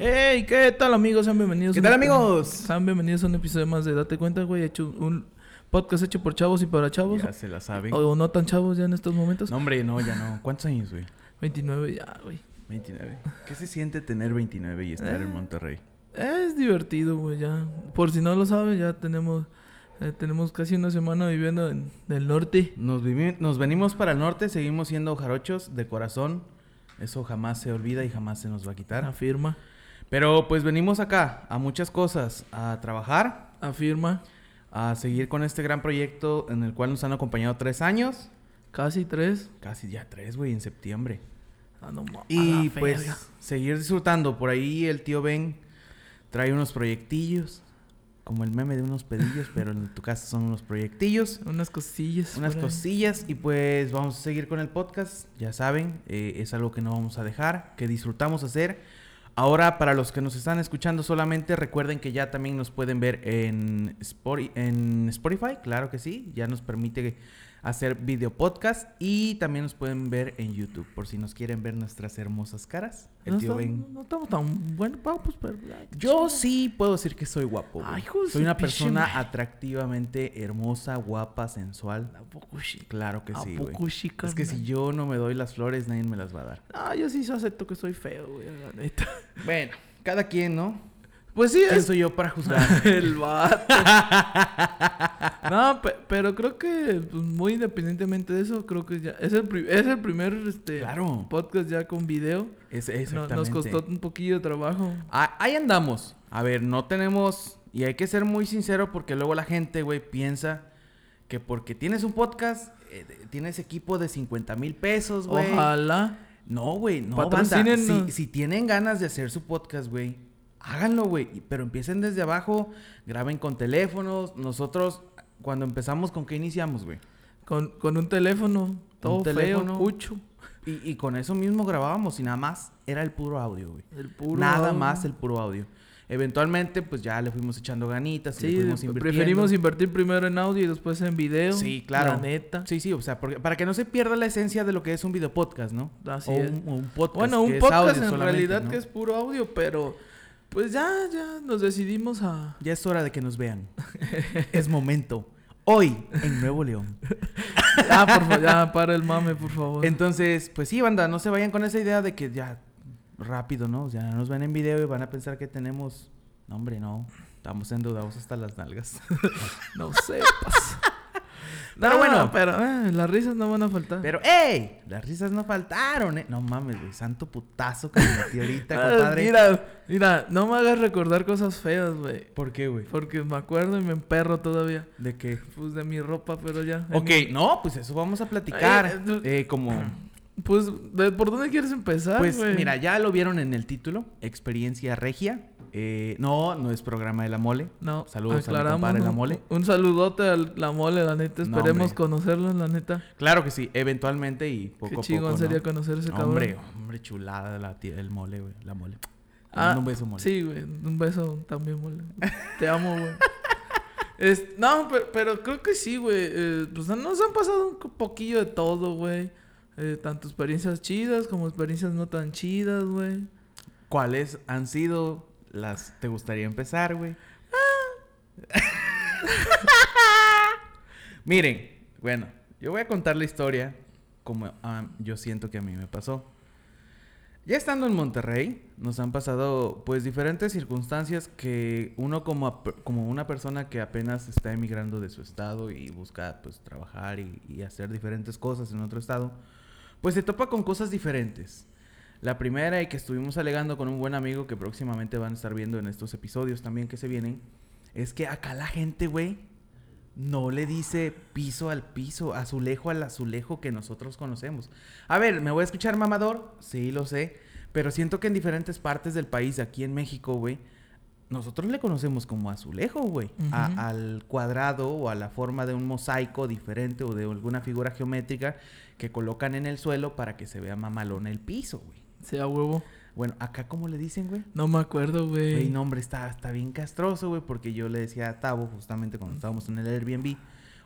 Hey, ¿qué tal amigos? Sean bienvenidos. ¿Qué tal, amigos? Sean bienvenidos a un episodio más de Date Cuenta, güey. He hecho un podcast hecho por chavos y para chavos. Ya se la saben. O no tan chavos ya en estos momentos. No, hombre, no, ya no. ¿Cuántos años, güey? 29 ya, güey. 29. ¿Qué se siente tener 29 y estar Eh. en Monterrey? Es divertido, güey, ya. Por si no lo saben, ya tenemos eh, tenemos casi una semana viviendo en el norte. Nos, nos venimos para el norte, seguimos siendo jarochos de corazón. Eso jamás se olvida y jamás se nos va a quitar. Afirma, Pero pues venimos acá a muchas cosas, a trabajar, afirma. a seguir con este gran proyecto en el cual nos han acompañado tres años. Casi tres. Casi ya tres, güey, en septiembre. Ah, no, Y pues seguir disfrutando. Por ahí el tío Ben trae unos proyectillos. Como el meme de unos pedillos, pero en tu caso son unos proyectillos. Unas cosillas. Unas ahí. cosillas. Y pues vamos a seguir con el podcast. Ya saben, eh, es algo que no vamos a dejar, que disfrutamos hacer. Ahora, para los que nos están escuchando solamente, recuerden que ya también nos pueden ver en, Spotify, claro que sí, ya nos permite hacer video podcast y también nos pueden ver en YouTube, por si nos quieren ver nuestras hermosas caras. El no, tío está- Ben. no estamos tan buenos, pero. qué Yo sí puedo decir que soy guapo. Ay, soy una persona atractivamente hermosa, guapa, sensual. Claro que ¿A sí, güey. Es que si yo no me doy las flores, nadie me las va a dar. Ah, yo sí acepto que soy feo, güey, la neta. Bueno, cada quien, ¿no? Pues sí, ¿Quién es soy yo para juzgar? el vato. no, pe- pero creo que pues, muy independientemente de eso, creo que ya es el, pri- es el primer este Claro. podcast ya con video. Es, exactamente. nos costó un poquillo de trabajo. Ah, ahí andamos. A ver, no tenemos... Y hay que ser muy sincero porque luego la gente, güey, piensa que porque tienes un podcast, eh, tienes equipo de 50 mil pesos, güey. Ojalá. No, güey, no, banda. Si, si tienen ganas de hacer su podcast, güey, háganlo, güey. Pero empiecen desde abajo, graben con teléfonos. Nosotros, cuando empezamos, ¿con qué iniciamos, güey? Con, con un teléfono, todo teléfono. feo. Y, y con eso mismo grabábamos y nada más era el puro audio, güey. El puro Nada audio. más el puro audio. Eventualmente, pues ya le fuimos echando ganitas. y le Sí, fuimos invirtiendo. preferimos invertir primero en audio y después en video. Sí, claro. La neta. Sí, sí, o sea, porque- para que no se pierda la esencia de lo que es un video podcast, ¿no? Así o es. Un, un podcast. Bueno, que un es podcast audio en realidad ¿no? que es puro audio, pero pues ya, ya nos decidimos a... Ya es hora de que nos vean. es momento. Hoy, en Nuevo León. Ya, por favor, ya, para el mame, por favor. Entonces, pues sí, banda, no se vayan con esa idea de que ya rápido, ¿no? Ya nos ven en video y van a pensar que tenemos. No, hombre, no. Estamos endeudados hasta las nalgas. No sepas. Pero No, bueno. pero eh, las risas no van a faltar. Pero, ¡ey! Las risas no faltaron, ¿eh? No mames, güey. Santo putazo que me metí ahorita, Ah, compadre. Mira, mira, no me hagas recordar cosas feas, güey. ¿Por qué, güey? Porque me acuerdo y me emperro todavía. ¿De qué? Pues de mi ropa, pero ya. Ok, no, pues eso vamos a platicar. Ay, eh, Eh, como. Pues, ¿de- ¿por dónde quieres empezar, Pues mira, ya lo vieron en el título, Experiencia Regia. Eh, no, no es programa de la mole. No, Saludos aclaramos, compadre ¿no? La Mole. Un saludote a la mole, la neta. No, Esperemos hombre. conocerlo, la neta. Claro que sí, eventualmente y poco Qué a chingón poco. sería ¿no? conocer ese cabrón. Hombre, hombre, chulada la tía, el mole, güey. La mole. Ah, un beso, mole. Sí, güey. Un beso también, mole. Te amo, güey. Es- no, pero, pero creo que sí, güey. Eh, pues nos han pasado un poquillo de todo, güey. Eh, tanto experiencias chidas como experiencias no tan chidas, güey. ¿Cuáles han sido las te gustaría empezar, güey? Miren, bueno, yo voy a contar la historia como ah, yo siento que a mí me pasó. Ya estando en Monterrey, nos han pasado pues diferentes circunstancias que uno como, como una persona que apenas está emigrando de su estado y busca pues trabajar y, y hacer diferentes cosas en otro estado, pues se topa con cosas diferentes. La primera y que estuvimos alegando con un buen amigo que próximamente van a estar viendo en estos episodios también que se vienen, es que acá la gente, güey, no le dice piso al piso, azulejo al azulejo que nosotros conocemos. A ver, ¿me voy a escuchar mamador? Sí, lo sé. Pero siento que en diferentes partes del país, aquí en México, güey, nosotros le conocemos como azulejo, güey. al cuadrado o a la forma de un mosaico diferente o de alguna figura geométrica que colocan en el suelo para que se vea mamalón el piso, güey. Sea huevo. Bueno, acá, ¿cómo le dicen, güey? No me acuerdo, güey. Güey, no, hombre, está, está bien castroso, güey, porque yo le decía a Tavo, justamente cuando estábamos en el Airbnb,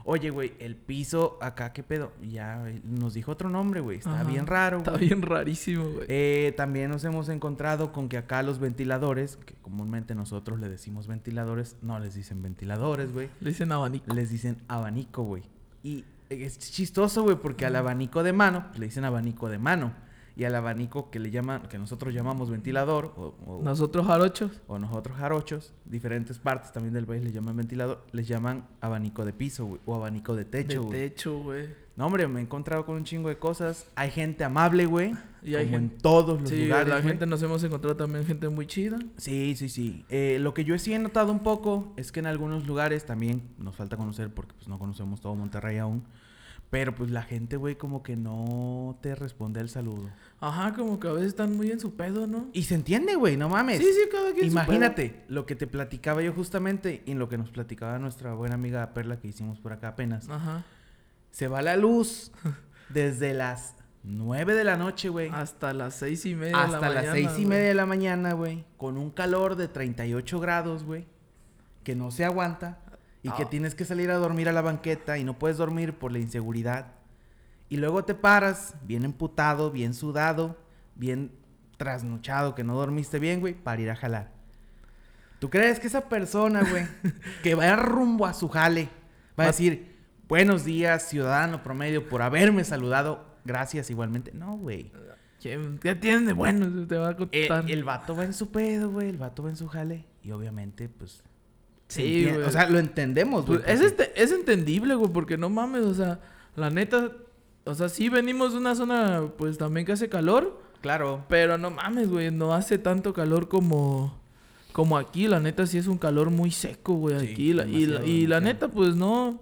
Oye, güey, el piso acá, ¿qué pedo? Ya eh, nos dijo otro nombre, güey. Está Ajá. bien raro, Está güey. bien rarísimo, güey. Eh, también nos hemos encontrado con que acá los ventiladores, que comúnmente nosotros le decimos ventiladores, no les dicen ventiladores, güey. Le dicen abanico. Les dicen abanico, güey. Y es chistoso, güey, porque al abanico de mano pues, le dicen abanico de mano. Y al abanico que le llaman, que nosotros llamamos ventilador, o, o- Nosotros jarochos. o nosotros jarochos, diferentes partes también del país le llaman ventilador, les llaman abanico de piso, güey, o abanico de techo, de güey. techo, güey. No, hombre, me he encontrado con un chingo de cosas. Hay gente amable, güey. Y hay como gente- en todos los Sí, lugares, la güey. gente nos hemos encontrado también gente muy chida. Sí, sí, sí. Eh, lo que yo sí he notado un poco es que en algunos lugares también nos falta conocer porque pues no conocemos todo Monterrey aún. Pero pues la gente, güey, como que no te responde al saludo. Ajá, como que a veces están muy en su pedo, ¿no? Y se entiende, güey, no mames. Sí, sí, cada quien su Imagínate lo que te platicaba yo justamente y lo que nos platicaba nuestra buena amiga Perla que hicimos por acá apenas. pedo. Ajá. Se va la luz desde las 9 de la noche, güey. Hasta las seis y media de la Hasta las mañana, seis y media de la mañana, güey. Con un calor de 38 grados, güey. Que no se aguanta. Y que Ah. tienes que salir a dormir a la banqueta y no puedes dormir por la inseguridad. Y luego te paras, bien emputado, bien sudado, bien trasnochado, que no dormiste bien, güey, para ir a jalar. ¿Tú crees que esa persona, güey, que vaya rumbo a su jale, va a decir, buenos días, ciudadano promedio, por haberme saludado, gracias igualmente? No, güey. ¿Qué, de bueno? Te va a El, contestar. el vato va en su pedo, güey. El vato va en su jale. Y obviamente, pues. Sí, güey. O sea, lo entendemos, güey. Pues, es, este- es entendible, güey, porque no mames, o sea, la neta, o sea, sí venimos de una zona, pues también que hace calor, Claro. pero no mames, güey, no hace tanto calor como, como aquí, la neta sí es un calor muy seco, güey, Sí, aquí, la- y, la, y la neta, pues no,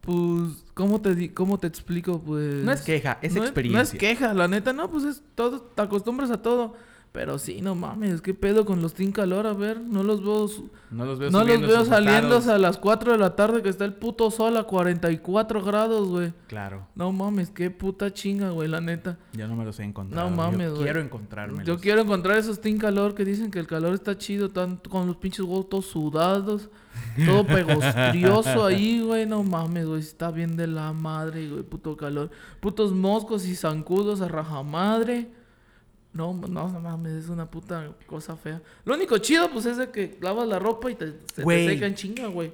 pues, ¿cómo te, cómo te explico? Pues... No es queja, es no experiencia. no es queja, la neta, no, pues es todo, te acostumbras a todo. Pero sí, no mames, ¿qué pedo con los Team Calor? A ver, no los veo No los veo no los veo saliendo a las 4 de la tarde que está el puto sol a 44 grados, güey. Claro. No mames, qué puta chinga, güey, la neta. Yo no me los he encontrado. No mames, Yo güey. quiero encontrármelos. Yo quiero encontrar esos team calor que dicen que el calor está chido, tan con los pinches huevos todos sudados, todo pegostrioso ahí, güey. No mames, güey, está bien de la madre, güey, puto calor. Putos moscos y zancudos a rajamadre. No, no, no mames, es una puta cosa fea. Lo único chido, pues, es de que lavas la ropa y te, se te seca en chinga, güey.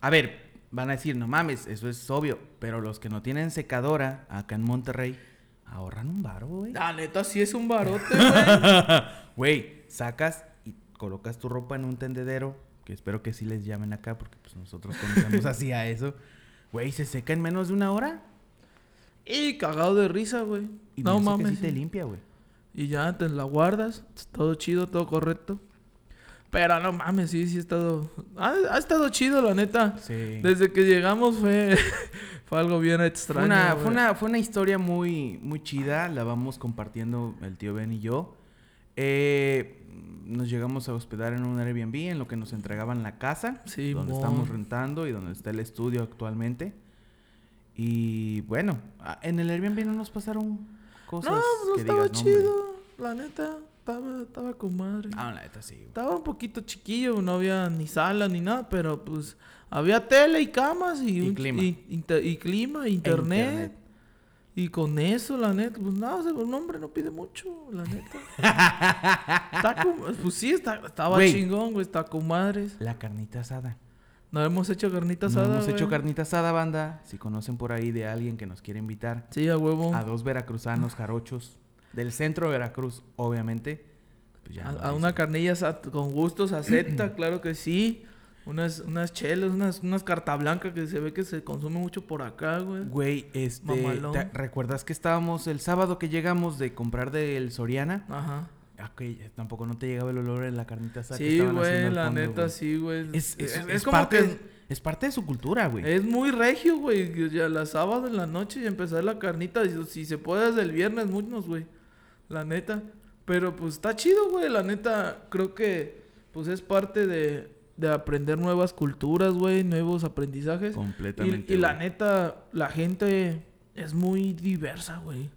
A ver, van a decir, no mames, eso es obvio. Pero los que no tienen secadora acá en Monterrey ahorran un baro, güey. La neta, sí es un barote, güey. Güey, sacas y colocas tu ropa en un tendedero, que espero que sí les llamen acá, porque pues nosotros conocemos así a eso. Güey, se seca en menos de una hora. Y cagado de risa, güey. Y No mames. Que sí te limpia, güey. Y ya te la guardas, todo chido, todo correcto. Pero no mames, sí, sí ha estado. Ha, ha estado chido, la neta. Sí. Desde que llegamos fue, fue algo bien extraño. una, fue, una, fue una historia muy, muy chida. La vamos compartiendo el tío Ben y yo. Eh, nos llegamos a hospedar en un Airbnb en lo que nos entregaban la casa. Sí, donde mon. estamos rentando y donde está el estudio actualmente. Y bueno, en el Airbnb no nos pasaron cosas No, pues que estaba digas, "No, hombre". chido. La neta, estaba, estaba con madre. Ah, la neta sí. güey. Estaba un poquito chiquillo, no había ni sala ni nada, pero pues había tele y camas y, Y clima. y, inter- y clima, internet. internet. Y con eso, la neta, pues nada, un hombre no pide mucho, la neta. está con- pues sí, está- estaba Güey. chingón, güey, está con madres. La carnita asada. No hemos hecho carnita No asada, hemos hecho güey. carnita asada, banda. Si conocen por ahí de alguien que nos quiere invitar Sí, a huevo. a dos veracruzanos jarochos del centro de Veracruz, obviamente. pues ya A, a una carnilla con gustos acepta, claro que sí. Unas, unas chelas, unas, unas carta blanca que se ve que se consume mucho por acá, güey. Güey, este, Mamalón. ¿te- ¿recuerdas que estábamos el sábado que llegamos de comprar del Soriana? Ajá. Ah, Ok, tampoco no te llegaba el olor en la carnita asada Sí, güey, la fondo, neta, sí, güey. Es, es, es, es como parte, que es parte de su cultura, güey. es muy regio, güey. Ya la sábado en la noche y empezar la carnita. Si se puede desde el viernes, muchos, güey. La neta. Pero pues está chido, güey. La neta, creo que pues es parte de, de aprender nuevas culturas, güey. Nuevos aprendizajes. Completamente. Y, y la neta, la gente es muy diversa, güey.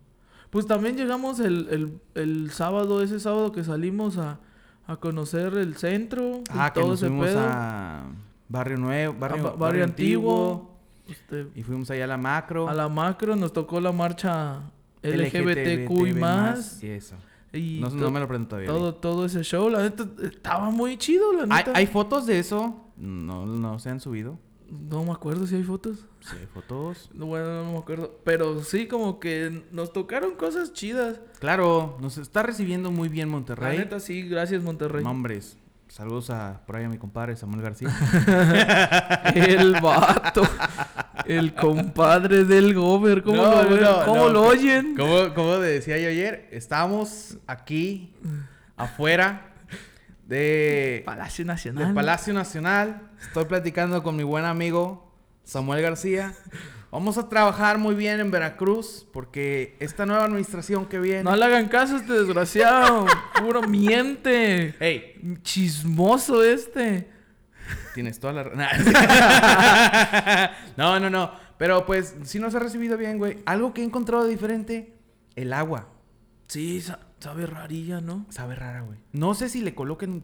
Pues también llegamos el, el, el sábado, ese sábado que salimos a, a conocer el centro. y Ah, que todo nos ese fuimos pedo. a... Barrio Nuevo, Barrio, Ba- Barrio Antiguo. Este, Y fuimos allá a la macro. a la macro nos tocó la marcha LGBTQ y más. Y eso. Y No, no me lo aprendo todavía. todo, todo ese show, la neta, estaba muy chido, la ¿Hay, neta. hay fotos de eso? No, no se han subido. No me acuerdo si hay fotos. Sí, hay fotos. No, Bueno, no me acuerdo. Pero sí, como que nos tocaron cosas chidas. Claro, nos está recibiendo muy bien La Monterrey. neta, sí, gracias, Monterrey. Nombres. Saludos a por ahí a mi compadre Samuel García. El vato. el compadre del gober. ¿Cómo, No, lo, no, ¿Cómo no. lo oyen? Como, como decía yo ayer, estamos aquí afuera de, Palacio del Nacional. Palacio Nacional. Estoy platicando con mi buen amigo Samuel García. Vamos a trabajar muy bien en Veracruz porque esta nueva administración que viene. No le hagan caso a este desgraciado. Puro miente. Hey, Chismoso este. tienes toda la No, no, no. Pero pues sí nos ha recibido bien, güey. Algo que he encontrado diferente, el agua. Sí, sabe rarilla, ¿no? Sabe rara, güey. No sé si le coloquen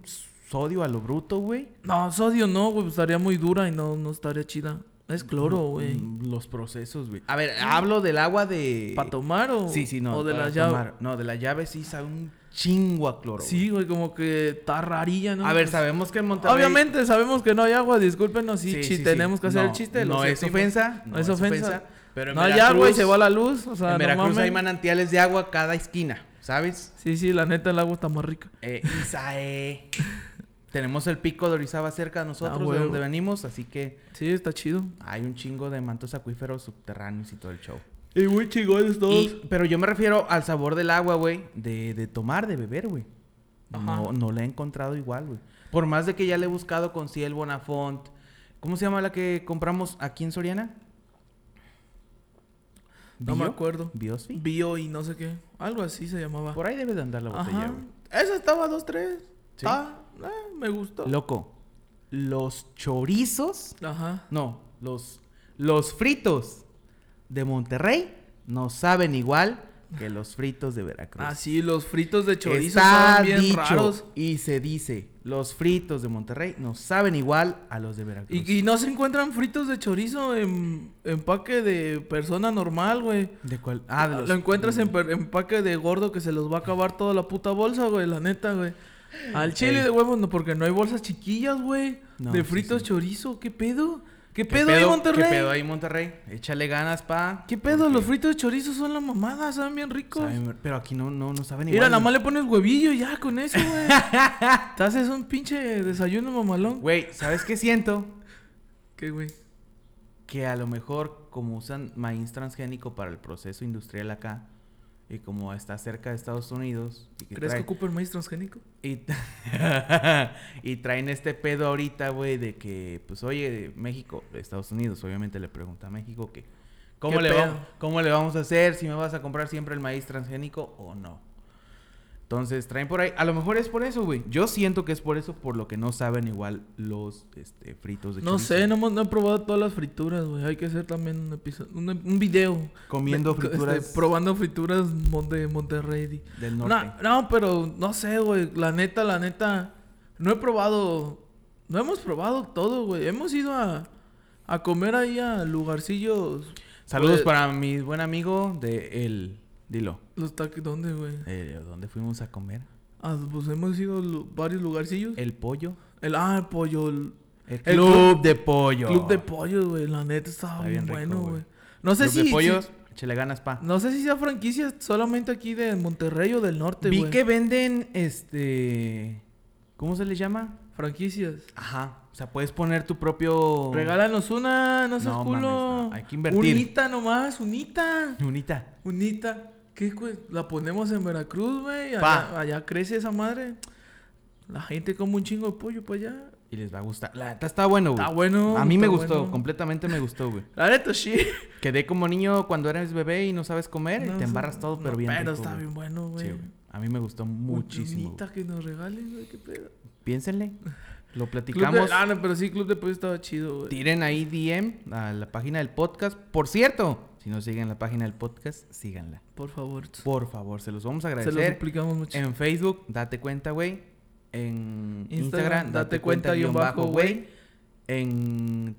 sodio a lo bruto, güey. No, sodio no, güey. pues Estaría muy dura y no, no estaría chida. Es cloro, güey. Mm, Los procesos, güey. A ver, hablo del agua de... ¿Para tomar o...? Sí, sí, no. O de la llave. tomar. No, de la llave sí sabe un chingo a cloro. Sí, güey, como que está rarilla, ¿no? güey. A ver, Pues, sabemos que en Monterrey... Obviamente sabemos que no hay agua, discúlpenos si Sí, sí, sí. tenemos que hacer No, el chiste. No es ofensa. No es ofensa. pero en No hay agua y se va la luz, o sea, en no Veracruz hay manantiales de agua cada esquina, ¿sabes? Sí, sí, la neta el agua está más rica. Eh, Isae. Tenemos el pico de Orizaba cerca de nosotros, Ah, de donde venimos, así que Sí, está chido. hay un chingo de mantos acuíferos subterráneos y todo el show. Y muy chingones Y- pero yo me refiero al sabor del agua, güey, de, de tomar, de beber, güey. No, no la he encontrado igual, güey. Por más de que ya le he buscado con Ciel Bonafont. ¿Cómo se llama la que compramos aquí en Soriana? No me ¿Bio? acuerdo. ¿Biosfi? Bio y no sé qué. Algo así se llamaba. Por ahí debe de andar la botella, Ajá. güey. Esa estaba dos, tres. Sí. Ah, eh, me gustó. Loco, los chorizos Ajá. No, los, los fritos de Monterrey no saben igual que los fritos de Veracruz. Ah, sí, los fritos de chorizo Está bien dicho raros. y se dice, los fritos de Monterrey no saben igual a los de Veracruz. Y, y no se encuentran fritos de chorizo en empaque de persona normal, güey. ¿De cuál? Ah, de los... Lo encuentras en empaque de gordo que se los va a acabar toda la puta bolsa, güey, la neta, güey. Al chile de huevos no, porque no hay bolsas chiquillas, güey. No, de sí, fritos sí. chorizo, ¿qué pedo? ¿Qué, ¿Qué pedo, ahí, Monterrey? ¿Qué pedo ahí, Monterrey? Échale ganas, pa. ¿Qué pedo? Los fritos de chorizo son la mamada, saben bien ricos. saben- pero aquí no, no, no saben igual. Mira, nada más le pones huevillo ya con eso, güey. Te haces un pinche desayuno mamalón. Güey, ¿sabes qué siento? ¿Qué, güey? que a lo mejor como usan maíz transgénico para el proceso industrial acá y como está cerca de Estados Unidos y que ¿Crees que ocupa maíz transgénico? y, y traen este pedo ahorita, güey, de que pues oye, México, Estados Unidos, obviamente le pregunta a México que ¿cómo ¿Qué le, vamos, ¿cómo le vamos a hacer si me vas a comprar siempre el maíz transgénico o no? Entonces traen por ahí, a lo mejor es por eso, güey. Yo siento que es por eso, por lo que no saben igual los este, fritos de No chorizo. sé, no, hemos- no he probado todas las frituras, güey. Hay que hacer también un episodio, un, un video. Comiendo de- frituras este, probando frituras de Monterrey. del norte. No, no, pero no sé, güey. La neta, la neta. No he probado. No hemos probado todo, güey. Hemos ido a, a comer ahí a lugarcillos. Saludos Pues- para mi buen amigo de El. Dilo. Los taquis, ¿dónde, güey? Eh, ¿Dónde fuimos a comer? Ah, pues hemos ido a varios lugarcillos. El pollo. El, ah, el pollo. El, club, club- de pollo. club de pollos, güey. La neta estaba Está bien, bueno, güey. No sé Club si. de pollos. si- ganas, pa. no sé si sea franquicia solamente aquí de Monterrey o del norte, Vi güey. que venden este. ¿Cómo se le llama? Franquicias. Ajá. O sea, puedes poner tu propio. Regálanos una, no seas No culo. mames, no. Hay que invertir. Unita nomás, unita. Unita. Unita. ¿Qué, güey? La ponemos en Veracruz, güey. Allá, allá crece esa madre. La gente come un chingo de pollo para allá. Y les va a gustar. La neta está bueno, güey. Está bueno. A mí me gustó. bueno. Completamente me gustó, güey. La neta, sí. Quedé como niño cuando eres bebé y no sabes comer. y te embarras todo, pero No, bien. Pero rico, está bien bueno, güey. Sí, güey. A mí me gustó muchísimo. Que nos regalen, güey. ¿Qué pedo? Piénsenle. Lo platicamos. Ah, no, pero sí, Club de Pollo estaba chido, güey. Tiren ahí DM a la página del podcast. Por cierto, si no siguen la página del podcast, síganla. Por favor. Por favor, se los vamos a Se lo agradecer. suplicamos mucho. En Facebook, date cuenta, güey. En Instagram, Instagram, date date cuenta, cuenta, guion bajo, güey. En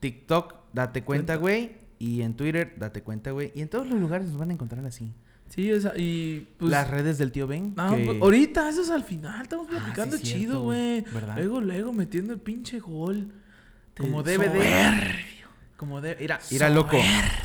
TikTok, date cuenta, güey. Y en Twitter, date cuenta, güey. Y en todos los lugares nos van a encontrar así. Sí, o sea, y pues... Las redes del tío Ben. No, que- pues, ahorita, eso es al final, estamos Ah, sí, platicando chido, güey. Luego, luego metiendo el pinche gol. Como debe de. Como de. Mira, mira, loco.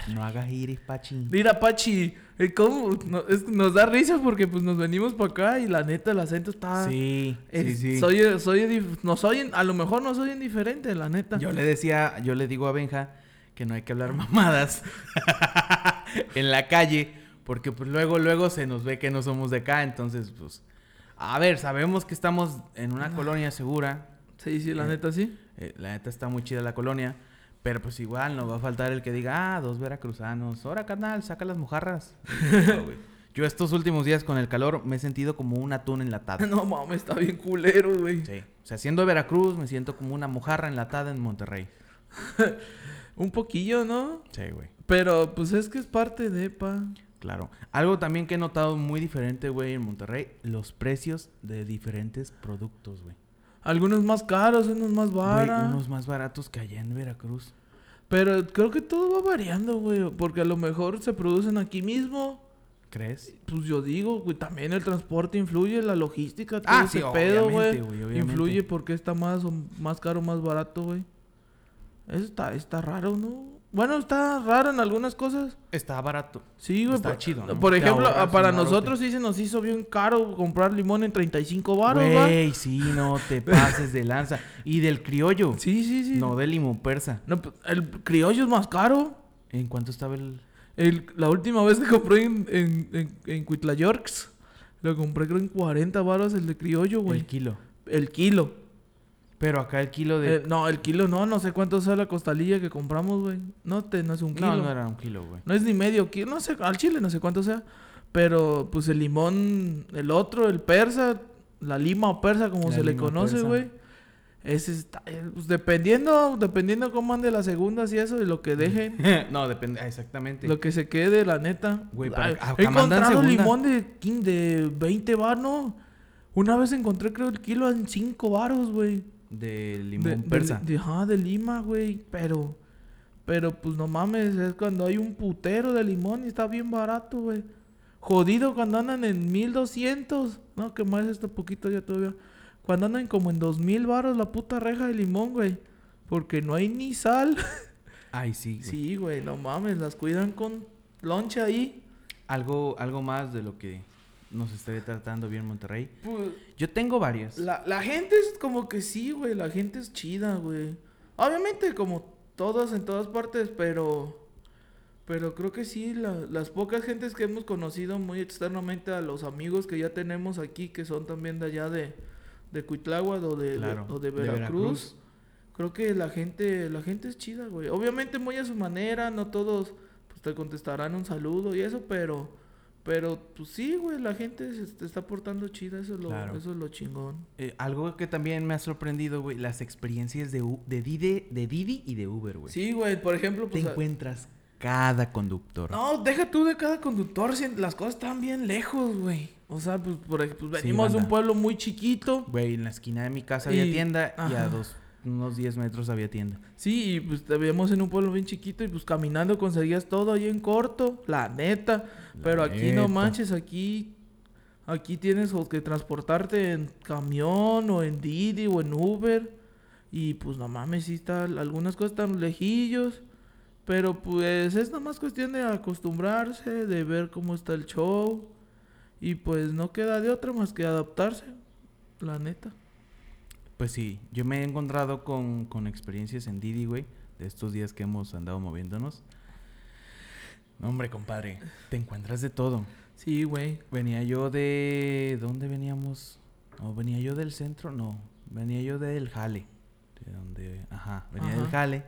No hagas iris, pachi. Mira, Pachi, eh, ¿cómo? No- es- nos da risa porque pues nos venimos para acá y la neta el acento está... Sí, sí, es- sí. Soy, soy, dif- no soy, a lo mejor no soy indiferente, la neta. Yo le decía, yo le digo a Benja que no hay que hablar mamadas en la calle, porque pues luego, luego se nos ve que no somos de acá, entonces pues, a ver, sabemos que estamos en una colonia segura, Sí, sí, la Eh, neta sí. eh, la neta está muy chida la colonia, pero pues igual no va a faltar el que diga, ah, dos veracruzanos, ahora carnal, saca las mojarras. No, güey. Yo estos últimos días con el calor me he sentido como un atún enlatado. No mames, está bien culero, güey. Sí. O sea, siendo de Veracruz me siento como una mojarra enlatada en Monterrey. Un poquillo, ¿no? Sí, güey. Pero pues es que es parte de, pa. Claro. Algo también que he notado muy diferente, güey, en Monterrey, los precios de diferentes productos, güey. Algunos más caros, unos más baratos. unos más baratos que allá en Veracruz. Pero creo que todo va variando, güey. Porque a lo mejor se producen aquí mismo. ¿Crees? Pues yo digo, güey, también el transporte influye, la logística, todo Ah, ese sí, pedo, güey. Influye porque está más, o más caro, más barato, güey. Eso está, está raro, ¿no? Bueno, está raro en algunas cosas. Está barato. Sí, güey. Está por- chido, ¿no? Por ejemplo, ahorras para nosotros sí se nos hizo bien caro comprar limón en 35 baros, ¿va? Güey, sí, no te pases de lanza. Y del criollo. Sí, sí, sí. No, del limón persa. No, pues, el criollo es más caro. ¿En cuánto estaba el...? El- la última vez que compré en, en, en, en Cuitlayorks, lo compré creo en 40 baros el de criollo, güey. El kilo. El kilo. Pero acá el kilo de... Eh, no, el kilo no, no sé cuánto sea la costalilla que compramos, güey. No, te, no es un kilo. no, No, no era un kilo, güey. es ni medio kilo, no sé, al chile no sé cuánto sea. Pero pues el limón, el otro, el persa, la lima o persa como La se le conoce, güey. Ese está, eh, pues, dependiendo, dependiendo cómo ande las segundas y eso, de lo que dejen. no, depende... ah, Exactamente. Lo que se quede, la neta. Güey, acá he encontrado limón de, de 20 bar, ¿no? Una vez encontré, creo, el kilo en 5 baros, güey. De limón de- persa. De, ajá, de Lima, güey. Pero, pero pues no mames, es cuando hay un putero de limón y está bien barato, güey. Jodido cuando andan en 1200. No, que más este poquito ya todavía. Cuando andan como en 2000 baros la puta reja de limón, güey. Porque no hay ni sal. Ay, sí, güey. Sí, güey, no mames, las cuidan con loncha ahí. Algo, algo más de lo que nos esté tratando bien Monterrey. Pues, Yo tengo varias. La, la gente es como que sí, güey. La gente es chida, güey. Obviamente, como todos en todas partes, pero. Pero creo que sí, la- las pocas gentes que hemos conocido muy externamente a los amigos que ya tenemos aquí, que son también de allá de, de Cuitláhuac o de, Claro, o de de Veracruz. Veracruz. Creo que la gente, la gente es chida, güey. Obviamente muy a su manera, no todos pues, te contestarán un saludo y eso, pero. Pero, pues sí, güey, la gente se te está portando chida, eso es lo, Claro. eso es lo chingón. Eh, algo que también me ha sorprendido, güey, las experiencias de, U- de, Didi, de Didi y de Uber, güey. Sí, güey, por ejemplo, Te pues... a- encuentras cada conductor. No, deja tú de cada conductor, si las cosas están bien lejos, güey. O sea, pues, por pues Sí, venimos de un pueblo muy chiquito. Güey, en la esquina de mi casa había tienda y a dos, unos 10 metros había tienda. Sí, y pues te veíamos en un pueblo bien chiquito y pues caminando conseguías todo ahí en corto, la neta. La Pero aquí no manches, aquí... Aquí tienes que transportarte en camión o en Didi o en Uber. Y pues no mames, sí está... Algunas cosas están lejillos. Pero pues es nada más cuestión de acostumbrarse, de ver cómo está el show. Y pues no queda de otra más que adaptarse. La neta. Pues sí, yo me he encontrado con, con experiencias en Didi, güey, de estos días que hemos andado moviéndonos. No, hombre, compadre, te encuentras de todo. Sí, güey. Venía yo de... ¿Dónde veníamos? No, venía yo del centro, no. Venía yo del Jale. De donde... Ajá, venía del. Jale.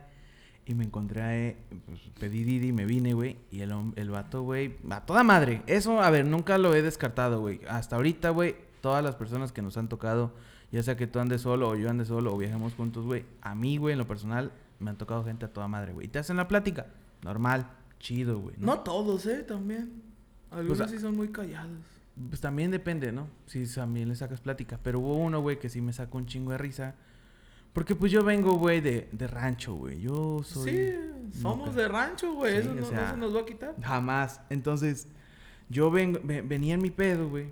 Y me encontré, eh, pues, pedí Didi, me vine, güey. Y el, el vato, güey, a toda madre. Eso, a ver, nunca lo he descartado, güey. Hasta ahorita, güey, todas las personas que nos han tocado, ya sea que tú andes solo o yo ande solo o viajemos juntos, güey. A mí, güey, en lo personal, me han tocado gente a toda madre, güey. Y te hacen la plática. Normal, chido, güey. No todos, ¿eh? También. Algunos Pues, sí son muy callados. Pues también depende, ¿no? Si también le sacas plática. Pero hubo uno, güey, que sí me sacó un chingo de risa. Porque pues yo vengo, güey, de, de rancho, güey. Yo soy... Sí, somos de rancho, güey. Sí, Eso o no, no sea, se nos va a quitar. Jamás. Entonces, yo vengo, ve- venía en mi pedo, güey.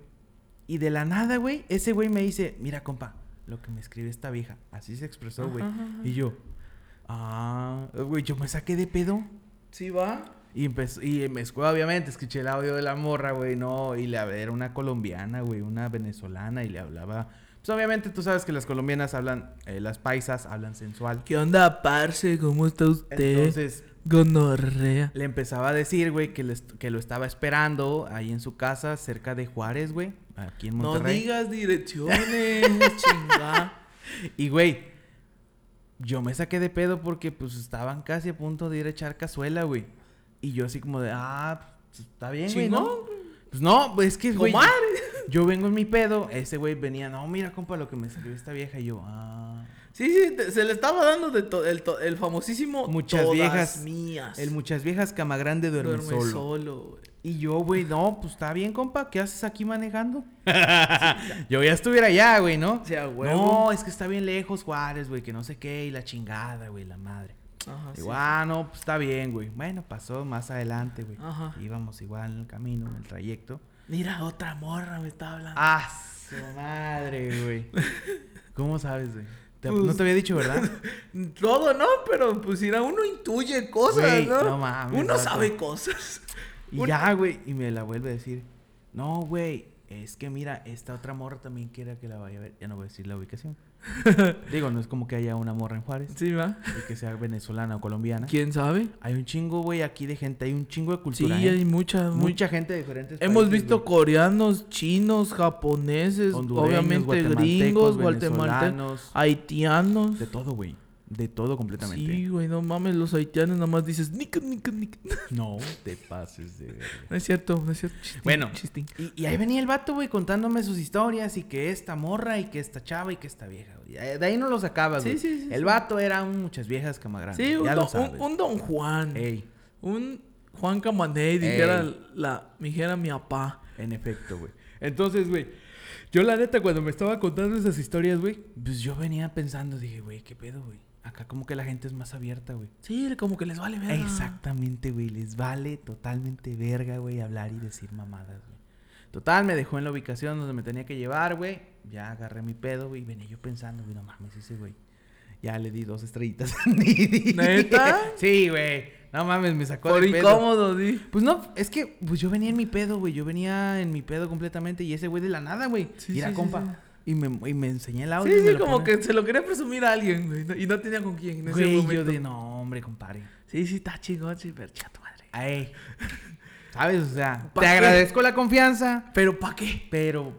Y de la nada, güey, ese güey me dice, mira, compa, lo que me escribe esta vieja. Así se expresó, güey. Y yo, ah, güey, yo me saqué de pedo. Sí, va. Y empezó, y me escuché, obviamente, escuché el audio de la morra, güey, no, y le era una colombiana, güey, una venezolana, y le hablaba. Pues obviamente tú sabes que las colombianas hablan, eh, las paisas hablan sensual. ¿Qué onda, parce? ¿Cómo está usted? Entonces, Gonorrea. le empezaba a decir, güey, que, que lo estaba esperando ahí en su casa, cerca de Juárez, güey, aquí en No digas direcciones, chinga. Y, güey, yo me saqué de pedo porque, pues, estaban casi a punto de ir a echar cazuela, güey. Y yo así como de, ah, pues, está bien, güey, ¿no? Pues no, pues es que, güey, yo vengo en mi pedo, ese güey venía, no, mira, compa, lo que me escribió esta vieja, y yo, ah... Sí, sí, te- se le estaba dando de to- el, to- el famosísimo Muchas todas viejas. mías. El muchas viejas cama grande duerme, Duerme solo. güey. Y yo, güey, no, pues está bien, compa, ¿qué haces aquí manejando? yo ya estuviera allá, güey, ¿no? O sea, huevo. No, es que está bien lejos Juárez, güey, que no sé qué, y la chingada, güey, la madre. Ajá, sí. Ah, no, pues está bien, güey. Bueno, pasó más adelante, güey. Ajá. Íbamos igual en el camino, en el trayecto. Mira, otra morra me está hablando. Ah, su madre, güey. ¿Cómo sabes, güey? Pues- no te había dicho, ¿verdad? Todo, ¿no? Pero pues mira, uno intuye cosas, Güey, ¿no? no mames, Uno sabe cosas. Y ya, güey. Y me la vuelve a decir. No, güey. Es que mira, esta otra morra también quiere que la vaya a ver. Ya no voy a decir la ubicación. Digo, no es como que haya una morra en Juárez. Sí, va. Y que sea venezolana o colombiana. ¿Quién sabe? Hay un chingo, güey, aquí de gente. Hay un chingo de Sí, cultura. ¿eh? hay mucha, mucha. Gente de diferentes Hemos países, visto güey. coreanos, chinos, japoneses, obviamente gringos, guatemaltecos, haitianos. De todo, güey. De todo completamente. Sí, güey, no mames, los haitianos nada más dices nica, nica, nica. No te pases de verga. No es cierto, no es cierto. Chistín, Bueno. chistín. Y, y ahí venía el vato, güey, contándome sus historias y que esta morra y que esta chava y que esta vieja, güey. Eh, De ahí no lo sacabas, Sí, güey. sí, sí, El vato era un muchas viejas cama Sí, un, ya don, lo sabes. un- un don Juan. Ey, Un Juan Camaney, dijera Ey. la, dijera mi papá. en efecto, güey. Entonces, güey, yo la neta cuando me estaba contando esas historias, güey, pues yo venía pensando, dije, güey, ¿qué pedo, güey? Acá como que la gente es más abierta, güey. Sí, como que les vale ver. Exactamente, güey. Les vale totalmente verga, güey, hablar y decir mamadas, güey. Total, me dejó en la ubicación donde me tenía que llevar, güey. Ya agarré mi pedo, güey. y Venía yo pensando, güey, no mames, ese güey. Ya le di dos estrellitas a Didi. ¿Neta? Sí, güey. No mames, me sacó Por de pedo. incómodo, di. Pues no, es que pues yo venía en mi pedo, güey. Yo venía en mi pedo completamente y ese güey de la nada, güey. Sí, sí, sí, compa. Y, me, y me enseñé el audio. Sí, sí, como pone. que se lo quería presumir a alguien, güey. no- Y no tenía con quién en ese Güey, momento. yo de no, hombre, compadre. Sí, sí, está chingón, sí, pero chinga tu madre. Ay. ¿Sabes? O sea, ¿Pa te qué? agradezco la confianza, ¿Pero para qué? pero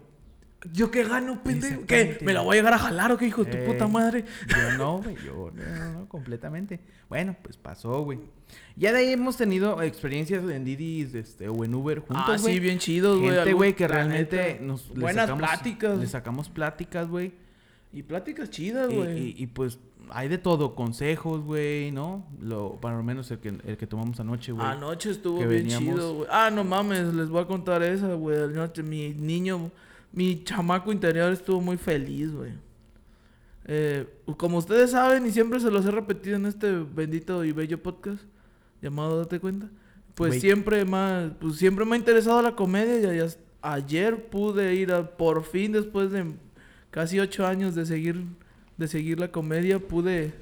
¿Yo qué gano, pendejo? ¿Qué? ¿Me la voy a llegar a jalar o qué, hijo de tu Eh, puta madre? yo no, güey. Yo no, no, no, completamente. Bueno, pues pasó, güey. Ya de ahí hemos tenido experiencias en Didi este, o en Uber juntos, Ah, sí, bien chidos, güey. Gente, güey, que realmente nos... Buenas sacamos- pláticas. Le sacamos pláticas, güey. Y pláticas chidas, Y, güey. y- y, pues hay de todo, consejos, güey, ¿no? Lo, para lo menos el que, el que tomamos anoche, güey. Anoche estuvo bien veníamos- chido, güey. Ah, no mames, les voy a contar esa, güey. Anoche mi niño, mi chamaco interior estuvo muy feliz, güey. Eh, como ustedes saben, y siempre se los he repetido en este bendito y bello podcast llamado Date Cuenta, pues siempre más, pues siempre me ha interesado la comedia y ayer pude ir a, por fin después de casi ocho años de seguir, de seguir la comedia, pude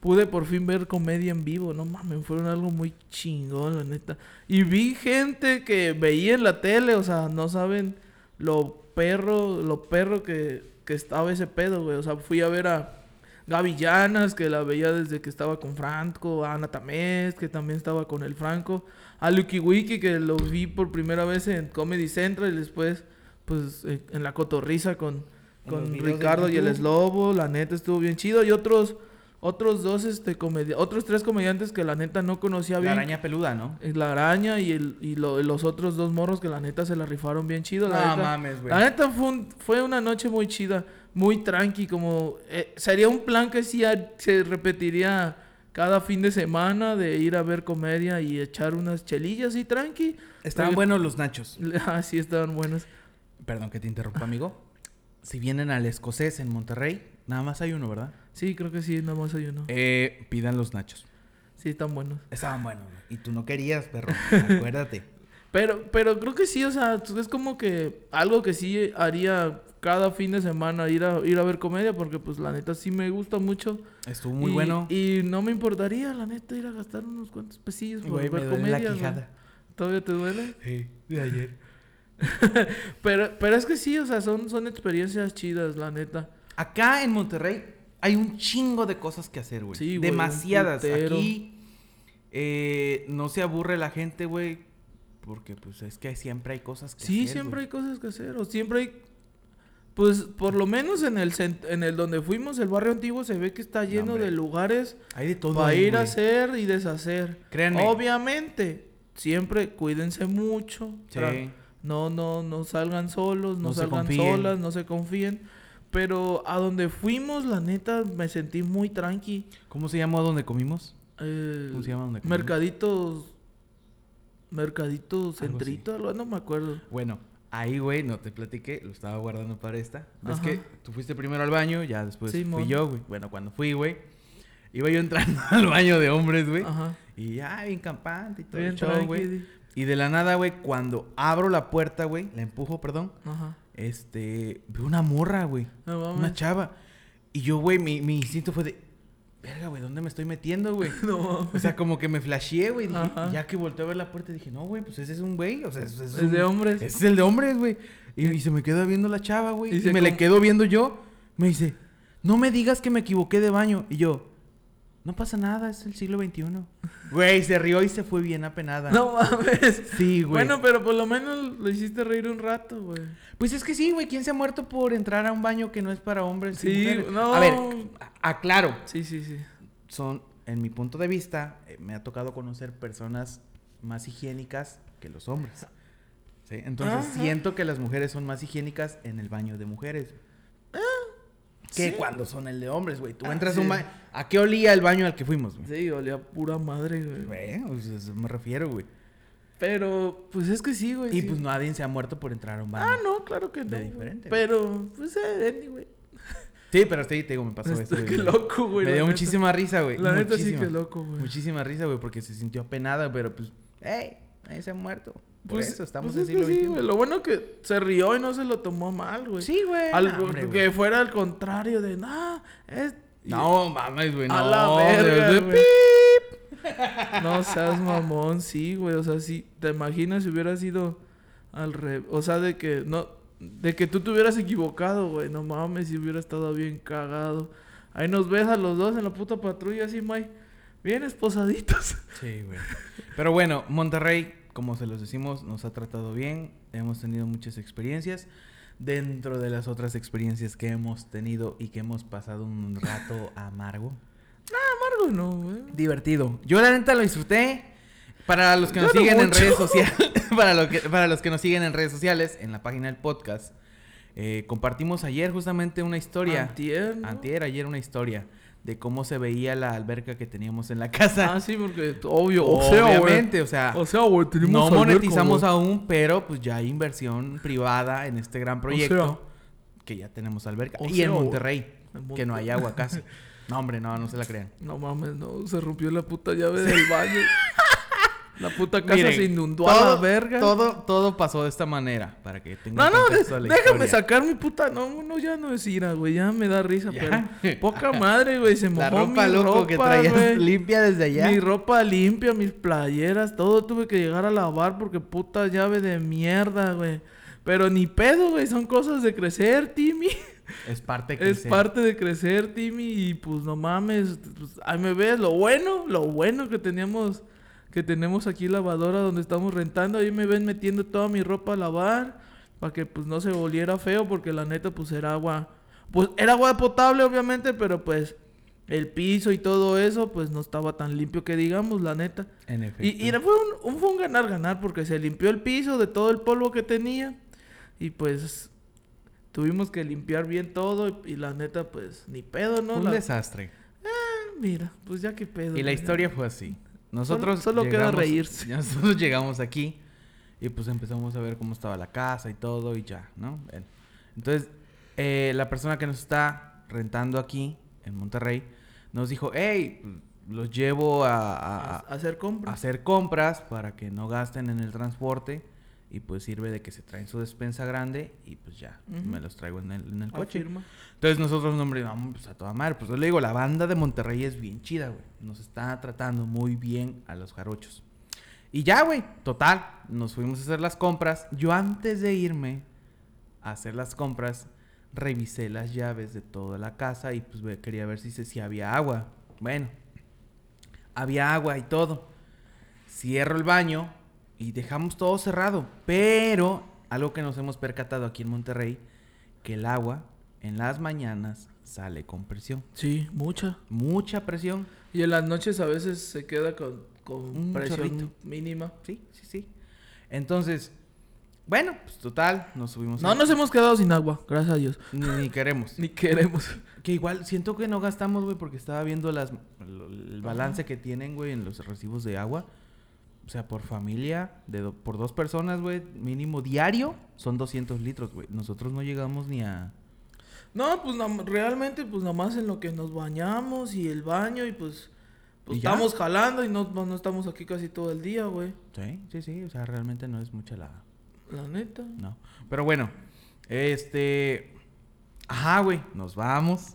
pude por fin ver comedia en vivo. No mames, fueron algo muy chingón, la neta. Y vi gente que veía en la tele, o sea, no saben lo perro, lo perro que, que estaba ese pedo, güey. O sea, fui a ver a Gaby Llanas, que la veía desde que estaba con Franco, a Ana Tamés, que también estaba con el Franco, a Lucky Wiki, que lo vi por primera vez en Comedy Central y después, pues, eh, en la cotorriza con, con Ricardo y el YouTube. Slobo, la neta estuvo bien chido. Y otros, otros dos, este, comedia otros tres comediantes que la neta no conocía La bien. araña peluda, ¿no? La araña y, el, y lo- los otros dos morros que la neta se la rifaron bien chido. La No neta, mames, güey. la neta fue, un- fue una noche muy chida, muy tranqui, como... eh, sería un plan que sí se repetiría cada fin de semana de ir a ver comedia y echar unas chelillas y tranqui. Estaban Pero- buenos los nachos. Ah, sí, estaban buenos. Perdón que te interrumpa, amigo. si vienen al escocés en Monterrey, nada más hay uno, ¿verdad? Sí, creo que sí, nada más hay uno. Eh, pidan los nachos. Sí, están buenos. Estaban buenos. Y tú no querías, perro. Acuérdate. Pero, pero creo que sí, o sea, es como que algo que sí haría cada fin de semana ir a, ir a ver comedia, porque pues la neta sí me gusta mucho. Estuvo muy Y- bueno. Y no me importaría, la neta, ir a gastar unos cuantos pesillos por Güey, me ver duele comedia. la. ¿Todavía te duele? Sí, de ayer. Pero, pero es que sí, o sea, son, son experiencias chidas, la neta. Acá en Monterrey hay un chingo de cosas que hacer, güey. Sí, güey, Demasiadas. Aquí eh, no se aburre la gente, güey. Porque pues es que siempre hay cosas que Sí, hacer. siempre güey. hay cosas que hacer, o siempre hay... Pues por lo menos en el, en el donde fuimos, el barrio antiguo, se ve que está lleno de lugares Hay de todo. para ahí, ir a hacer y deshacer. Créanme. Obviamente, siempre cuídense mucho. Sí. No, no, no salgan solos, no, No salgan solas, no se confíen. Pero a donde fuimos, la neta, me sentí muy tranqui. ¿Cómo se llamó donde comimos? Eh, ¿Cómo se llama donde comimos? Mercaditos. Mercadito. Centrito, algo, no me acuerdo. Bueno, ahí, güey, no te platiqué, lo estaba guardando para esta. ¿Ves Ajá. que tú fuiste primero al baño, ya después Sí, fui mon. yo, güey? Bueno, cuando fui, güey, iba yo entrando al baño de hombres, güey. Ajá. Y ya, bien campante y todo Bien el show, tranqui, güey. Y de la nada, güey, cuando abro la puerta, güey, la empujo, perdón, Ajá. Este, veo una morra, güey. No. Una chava. Y yo, güey, mi, mi instinto fue de, verga, güey, ¿dónde me estoy metiendo, güey? No. O sea, como que me flasheé, güey. ya que volteé a ver la puerta, dije, no, güey, pues ese es un güey. O sea, es, Es un- de hombres. Ese es el de hombres, güey. Y, y se me queda viendo la chava, güey. Y Y, se me le quedo viendo yo. Me dice, no me digas que me equivoqué de baño. Y yo, no pasa nada, es el siglo XXI. Güey, se rió y se fue bien apenada. No mames. Sí, güey. Bueno, pero por lo menos lo hiciste reír un rato, güey. Pues es que sí, güey. ¿Quién se ha muerto por entrar a un baño que no es para hombres? y Sí, mujeres? no. A ver, aclaro. Sí, sí, sí. Son, en mi punto de vista, eh, me ha tocado conocer personas más higiénicas que los hombres. ¿Sí? Entonces Ajá. siento que las mujeres son más higiénicas en el baño de mujeres. Que sí. cuando son el de hombres, güey. Tú Ah, entras sí. a un baño. ¿A qué olía el baño al que fuimos, güey? Sí, olía pura madre, güey. Güey, pues, eso me refiero, güey. Pero, pues es que sí, güey. Y sí. pues nadie se ha muerto por entrar a un baño. Ah, no, claro que no. De diferente, güey. Pero, pues, eh, anyway. Sí, pero sí, te digo, me pasó Este, esto. qué loco, güey. Me dio neta. muchísima risa, güey. La neta sí que loco, güey. Muchísima risa, güey, porque se sintió apenada, pero pues, ¡ey! Nadie se ha muerto. Por Pues, eso estamos pues es que sí, güey. Lo bueno que se rió y no se lo tomó mal, güey. Sí, güey. Al- no, hombre, que güey. fuera al contrario de, nah, es... No, mames, güey. A no, la verga, de- de- güey. No seas mamón, sí, güey. O sea, sí, te imaginas si hubiera sido al revés. O sea, de que no, de que tú te hubieras equivocado, güey. No mames, si hubiera estado bien cagado. Ahí nos ves a los dos en la puta patrulla, así, May. Bien esposaditos. Sí, güey. Pero bueno, Monterrey, como se los decimos, nos ha tratado bien. Hemos tenido muchas experiencias. Dentro de las otras experiencias que hemos tenido y que hemos pasado un rato amargo. Amargo, no, güey. Divertido. Yo la neta lo disfruté. Para los que nos no siguen en mucho. redes sociales, para, lo que- para los que nos siguen en redes sociales, en la página del podcast, eh, compartimos ayer justamente una historia. Antier, ¿no? Antier, ayer una historia de cómo se veía la alberca que teníamos en la casa. Ah, sí, porque obvio. O sea. Obviamente, o sea, O sea, güey, tenemos no alberca, monetizamos güey. aún, pero pues ya hay inversión privada en este gran proyecto que ya tenemos alberca. o y sea, en Monterrey, en que no hay agua casi. No, hombre, no, no se la crean. No mames, no. Se rompió la puta llave del baño. La puta casa Miren, se inundó a la verga. Todo, todo pasó de esta manera, para que tengan No, no, de- déjame sacar mi puta. No, no, ya no es ira, güey. Ya me da risa, Ya. pero. Poca madre, güey. Se mojó La ropa mi loco ropa, que traías güey. limpia desde allá. Mi ropa limpia, mis playeras, todo tuve que llegar a lavar porque puta llave de mierda, güey. Pero ni pedo, güey. Son cosas de crecer, Timmy. Es parte de Es crecer. parte de crecer, Timmy, y pues no mames, pues, ahí me ves, lo bueno, lo bueno que teníamos, que tenemos aquí lavadora donde estamos rentando, ahí me ven metiendo toda mi ropa a lavar, para que pues no se volviera feo, porque la neta pues era agua, pues era agua potable obviamente, pero pues el piso y todo eso pues no estaba tan limpio que digamos, la neta. En efecto. Y, y fue, un, un- fue un ganar-ganar porque se limpió el piso de todo el polvo que tenía y pues tuvimos que limpiar bien todo y, y la neta pues ni pedo, ¿no? Un La- desastre. mira, pues ya que pedo. Y la historia fue así. Nosotros solo queda llegamos- reírse. Nosotros llegamos aquí y pues empezamos a ver cómo estaba la casa y todo y ya, ¿no? Entonces, eh, la persona que nos está rentando aquí en Monterrey nos dijo, hey, los llevo a, a- A, a hacer a compras. hacer compras para que no gasten en el transporte y pues sirve de que se traen su despensa grande y pues ya, me los traigo en el, en el coche. Entonces nosotros, no, hombre, vamos pues, a toda madre. Pues yo le digo, la banda de Monterrey es bien chida, güey. Nos está tratando muy bien a los jarochos. Y ya, güey, total, nos fuimos a hacer las compras. Yo antes de irme a hacer las compras, revisé las llaves de toda la casa y pues quería ver si, se, si había agua. Bueno, había agua y todo. Cierro el baño y dejamos todo cerrado. Pero algo que nos hemos percatado aquí en Monterrey, que el agua en las mañanas sale con presión. Sí, mucha. Mucha presión. Y en las noches a veces se queda con, con Un presión chorrito. mínima. Sí, sí, sí. Entonces, bueno, pues total, nos subimos. No a- nos hemos quedado sin agua, gracias a Dios. Ni, ni queremos. Ni queremos. Que igual siento que no gastamos, güey, porque estaba viendo las, el balance que tienen, güey, en los recibos de agua. O sea, por familia, de do- por dos personas, güey, mínimo diario, son 200 litros, güey. Nosotros no llegamos ni a... No, pues realmente, pues nada más en lo que nos bañamos y el baño y pues, pues estamos jalando y no, no, no estamos aquí casi todo el día, güey. Sí, sí, sí, o sea, realmente no es mucha la... La neta. No. Pero bueno, este... Ajá, güey, nos vamos.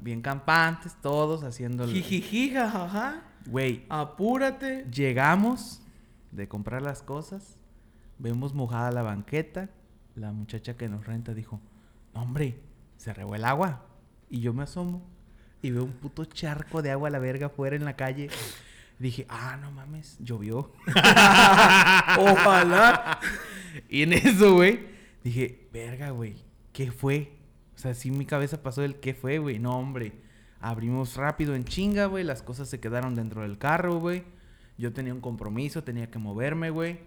Bien campantes, todos haciendo... Jijiji, jajaja. Güey, Apúrate. Llegamos de comprar las cosas, vemos mojada la banqueta, la muchacha que nos renta dijo, "No, hombre, se regó el agua. Y yo me asomo y veo un puto charco de agua a la verga afuera en la calle. Dije, ah, no mames, llovió. Ojalá. y en eso, güey, dije, verga, güey, ¿qué fue? O sea, sí mi cabeza pasó el qué fue, güey. No, hombre. Abrimos rápido en chinga, güey. Las cosas se quedaron dentro del carro, güey. Yo tenía un compromiso, tenía que moverme, güey.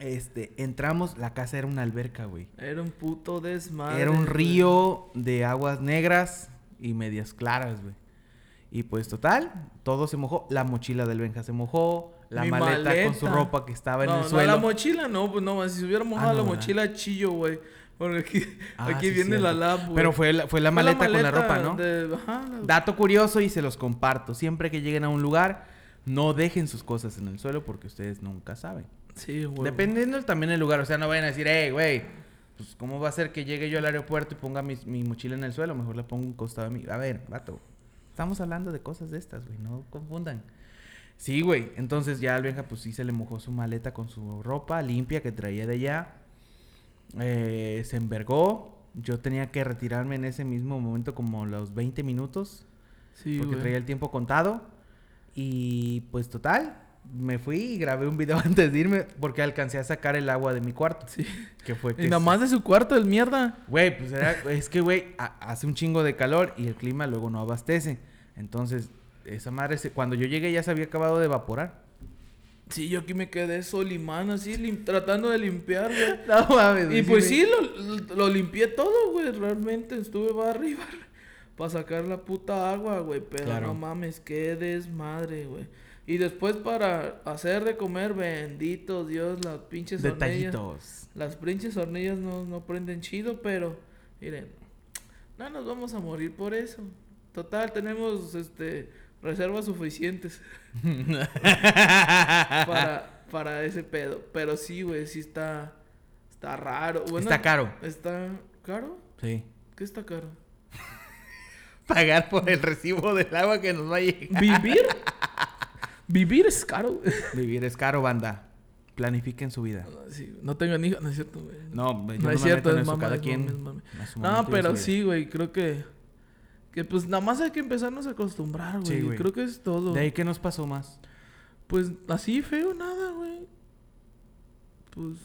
Este, entramos, la casa era una alberca, güey. Era un puto desmadre. Era un güey. río de aguas negras y medias claras, güey. Y pues total, todo se mojó. La mochila del Benja se mojó. La maleta, con su ropa que estaba en no, el no, suelo. la mochila no, pues no, si se hubiera mojado Ah, no, la mochila chillo, güey. Porque aquí, Ah, aquí sí, viene la lab, güey. Pero fue la, fue la Fue maleta, con la ropa, ¿no? de- ajá, la- Dato curioso y se los comparto. Siempre que lleguen a un lugar, no dejen sus cosas en el suelo porque ustedes nunca saben. Sí, güey. Dependiendo también del lugar. O sea, no vayan a decir, hey, güey, pues ¿cómo va a ser que llegue yo al aeropuerto y ponga mi, mi mochila en el suelo? Mejor la pongo un costado de mí. A ver, vato. Estamos hablando de cosas de estas, güey. No confundan. Sí, güey. Entonces ya al Benja, pues sí se le mojó su maleta con su ropa limpia que traía de allá. Eh, se envergó. Yo tenía que retirarme en ese mismo momento como los 20 minutos. Sí, porque güey. traía el tiempo contado. Y pues total, me fui y grabé un video antes de irme porque alcancé a sacar el agua de mi cuarto. Sí. Que fue que... Y nada más de su cuarto, el mierda. Güey, pues era- es que, güey, ha- hace un chingo de calor y el clima luego no abastece. Entonces, esa madre, se- cuando yo llegué ya se había acabado de evaporar. Sí, yo aquí me quedé solimán así, lim- tratando de limpiar, güey. No mames. Y pues sí, lo, lo limpié todo, güey. Realmente estuve va arriba para sacar la puta agua, güey. Pero Claro. no mames, qué desmadre, güey. Y después para hacer de comer, bendito Dios, las pinches hornillas. Detallitos. Las pinches hornillas no, no prenden chido, pero miren, no nos vamos a morir por eso. Total, tenemos este reservas suficientes para, para ese pedo. Pero sí, güey, sí está, está raro. Bueno, Está caro. ¿Está caro? Sí. ¿Qué está caro? Pagar por el recibo del agua que nos va a llegar. ¿Vivir? Vivir es caro. Vivir es caro, banda. Planifiquen su vida. Sí, no tengo ni hijos, no es cierto, güey. No, yo No no, es cierto, es mame, Cada es quien mame, es mame. No, pero sí, güey, creo que que pues nada más hay que empezarnos a acostumbrar, güey. Sí, güey. creo que es todo. ¿De ahí qué nos pasó más? Pues así feo nada, güey. Pues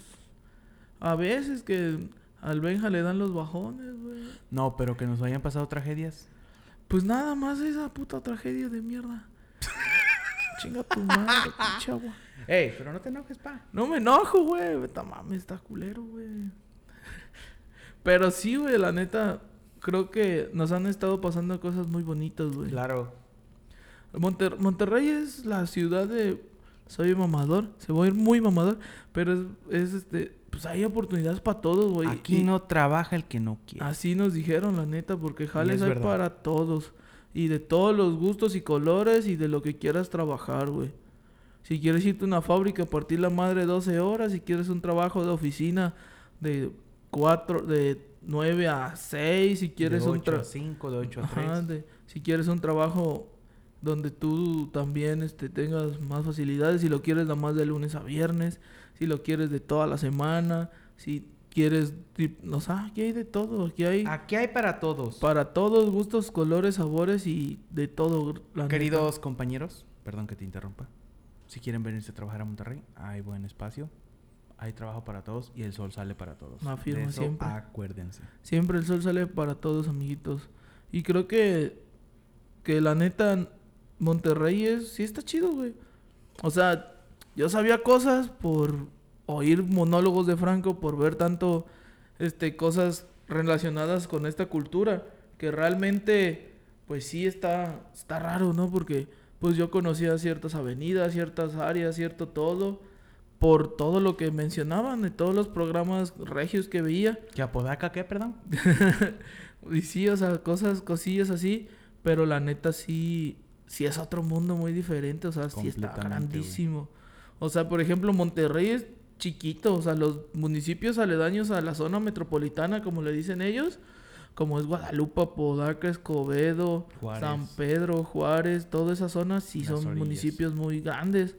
a veces que al Benja le dan los bajones, güey. No, pero que nos hayan pasado tragedias. Pues nada más esa puta tragedia de mierda. Chinga tu madre, pinche agua. Ey, pero no te enojes, pa. No me enojo, güey. Vete mames, está culero, güey. Pero sí, güey, la neta, creo que nos han estado pasando cosas muy bonitas, güey. Claro. Monter- Monterrey es la ciudad de... Soy mamador, se voy a ir muy mamador, pero es, es, este... pues hay oportunidades para todos, güey. Aquí Y no trabaja el que no quiere. Así nos dijeron, la neta, porque jales es hay verdad. para todos. Y de todos los gustos y colores y de lo que quieras trabajar, güey. Si quieres irte a una fábrica, partir la madre 12 horas. Si quieres un trabajo de oficina de 4, de 9 a 6. Si quieres de un 8 a trabajo... 5, de 8 a 3. Ajá, de- si quieres un trabajo donde tú también este, tengas más facilidades, si lo quieres nada más de lunes a viernes, si lo quieres de toda la semana, si quieres, no sé, aquí hay de todo, aquí hay Aquí hay para todos. para todos gustos, colores, sabores y de todo. la neta. Queridos compañeros, perdón que te interrumpa. Si quieren venirse a trabajar a Monterrey, hay buen espacio. Hay trabajo para todos y el sol sale para todos. Afirmo De eso siempre. Acuérdense. Siempre el sol sale para todos, amiguitos. Y creo que, que la neta, Monterrey es, sí está chido, güey. O sea, yo sabía cosas por oír monólogos de Franco, por ver tanto, este, cosas relacionadas con esta cultura, que realmente, pues sí está, está raro, ¿no? Porque, pues yo conocía ciertas avenidas, ciertas áreas, cierto todo, por todo lo que mencionaban, de todos los programas regios que veía. ¿Qué apodaca qué, perdón? Y sí, o sea, cosas, cosillas así, pero la neta sí, sí es otro mundo muy diferente, o sea, sí está grandísimo. O sea, por ejemplo, Monterrey es chiquito, o sea, los municipios aledaños a la zona metropolitana, como le dicen ellos, como es Guadalupe, Podaca, Escobedo, Juárez. San Pedro, Juárez, toda esa zona sí Las son orillas. municipios muy grandes,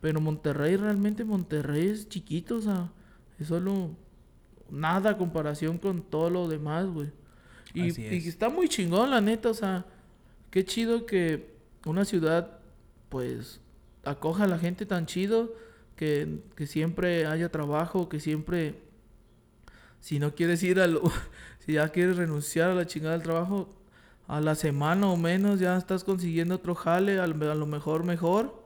pero Monterrey realmente Monterrey es chiquito, o sea, es solo nada comparación con todo lo demás, güey. Y, Así y es. está muy chingón, la neta, o sea, qué chido que una ciudad, pues, acoja a la gente tan chido, que, que siempre haya trabajo, que siempre, si no quieres ir a lo, si ya quieres renunciar a la chingada del trabajo, a la semana o menos ya estás consiguiendo otro jale, a lo, a lo mejor mejor,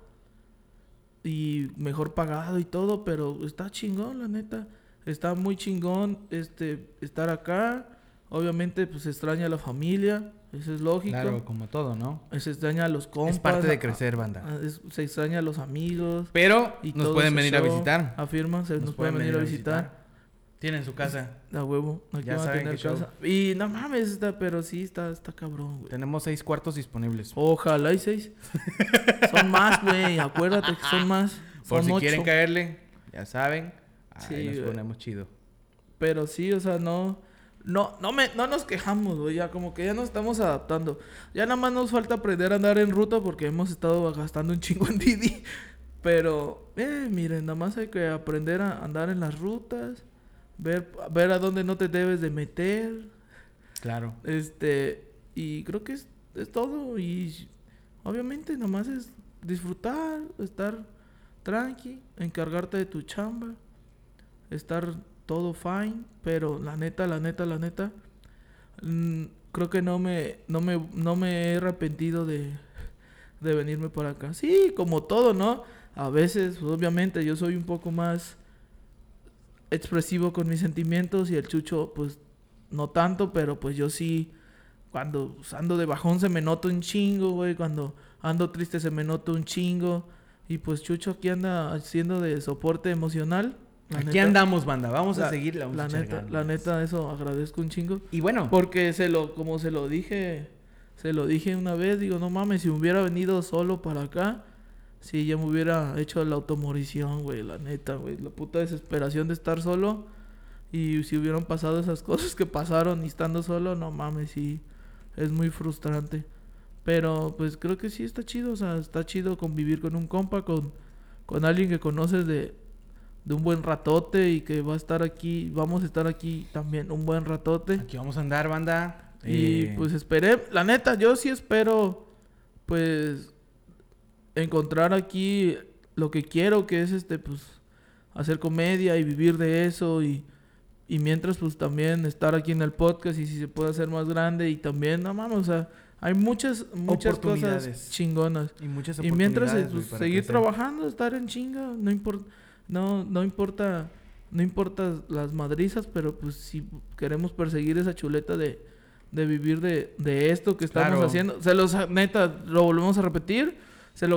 y mejor pagado y todo, pero está chingón, la neta. Está muy chingón este estar acá. Obviamente, pues se extraña a la familia, eso es lógico. Claro, como todo, ¿no? Se extraña a los compas. es parte de crecer, banda. es- se extraña a los amigos. Pero Y nos pueden venir a visitar. Afirma, se nos, pueden venir a visitar. Tienen su casa. A huevo, aquí Ya van a saben tener show. casa. Y no mames, está, pero sí está, está cabrón, güey. Tenemos seis cuartos disponibles. Ojalá y seis. son más, güey. Acuérdate que son más. Por son si ocho. quieren caerle, ya saben. Ahí Sí, nos güey. ponemos chido. Pero sí, o sea, no. No, no, me, no nos quejamos, güey. Ya como que ya nos estamos adaptando. Ya nada más nos falta aprender a andar en ruta porque hemos estado gastando un chingo en Didi. Pero, eh, miren, nada más hay que aprender a andar en las rutas. Ver, ver a dónde no te debes de meter. Claro. Este, y creo que es, es todo. Y obviamente nada más es disfrutar, estar tranqui, encargarte de tu chamba, estar todo fine. Pero la neta, la neta, la neta, mm, creo que no me, no me, no me he arrepentido de, de venirme para acá. Sí, como todo, ¿no? A veces, pues, obviamente, yo soy un poco más expresivo con mis sentimientos y el chucho, pues, no tanto, pero pues yo sí, cuando ando de bajón se me nota un chingo, güey, cuando ando triste se me nota un chingo. Y pues Chucho aquí anda haciendo de soporte emocional. La Aquí neta, andamos, banda. Vamos a la- seguir. La a echar neta, la neta, eso agradezco un chingo. Y bueno, Porque se lo, como se lo dije, se lo dije una vez, digo, no mames, si hubiera venido solo para acá, si ya me hubiera hecho la automorición, güey, la neta, güey, la puta desesperación de estar solo. Y si hubieran pasado esas cosas que pasaron y estando solo, no mames, sí, es muy frustrante. Pero pues creo que sí está chido, o sea, está chido convivir con un compa, con, con alguien que conoces de, de un buen ratote y que va a estar aquí, vamos a estar aquí también un buen ratote. aquí vamos a andar, banda. Y Eh, pues esperé, la neta, yo sí espero, pues, encontrar aquí lo que quiero, que es este, pues, hacer comedia y vivir de eso y, y mientras, pues, también estar aquí en el podcast y si se puede hacer más grande y también, no mames, o sea, hay muchas, muchas cosas Oportunidades. chingonas. y muchas Y mientras, pues, seguir trabajando, estar en chinga, no importa, no, no importa, no importa las madrizas, pero pues si queremos perseguir esa chuleta de, de vivir de, de esto que estamos Claro. haciendo, se los, neta, lo volvemos a repetir, se,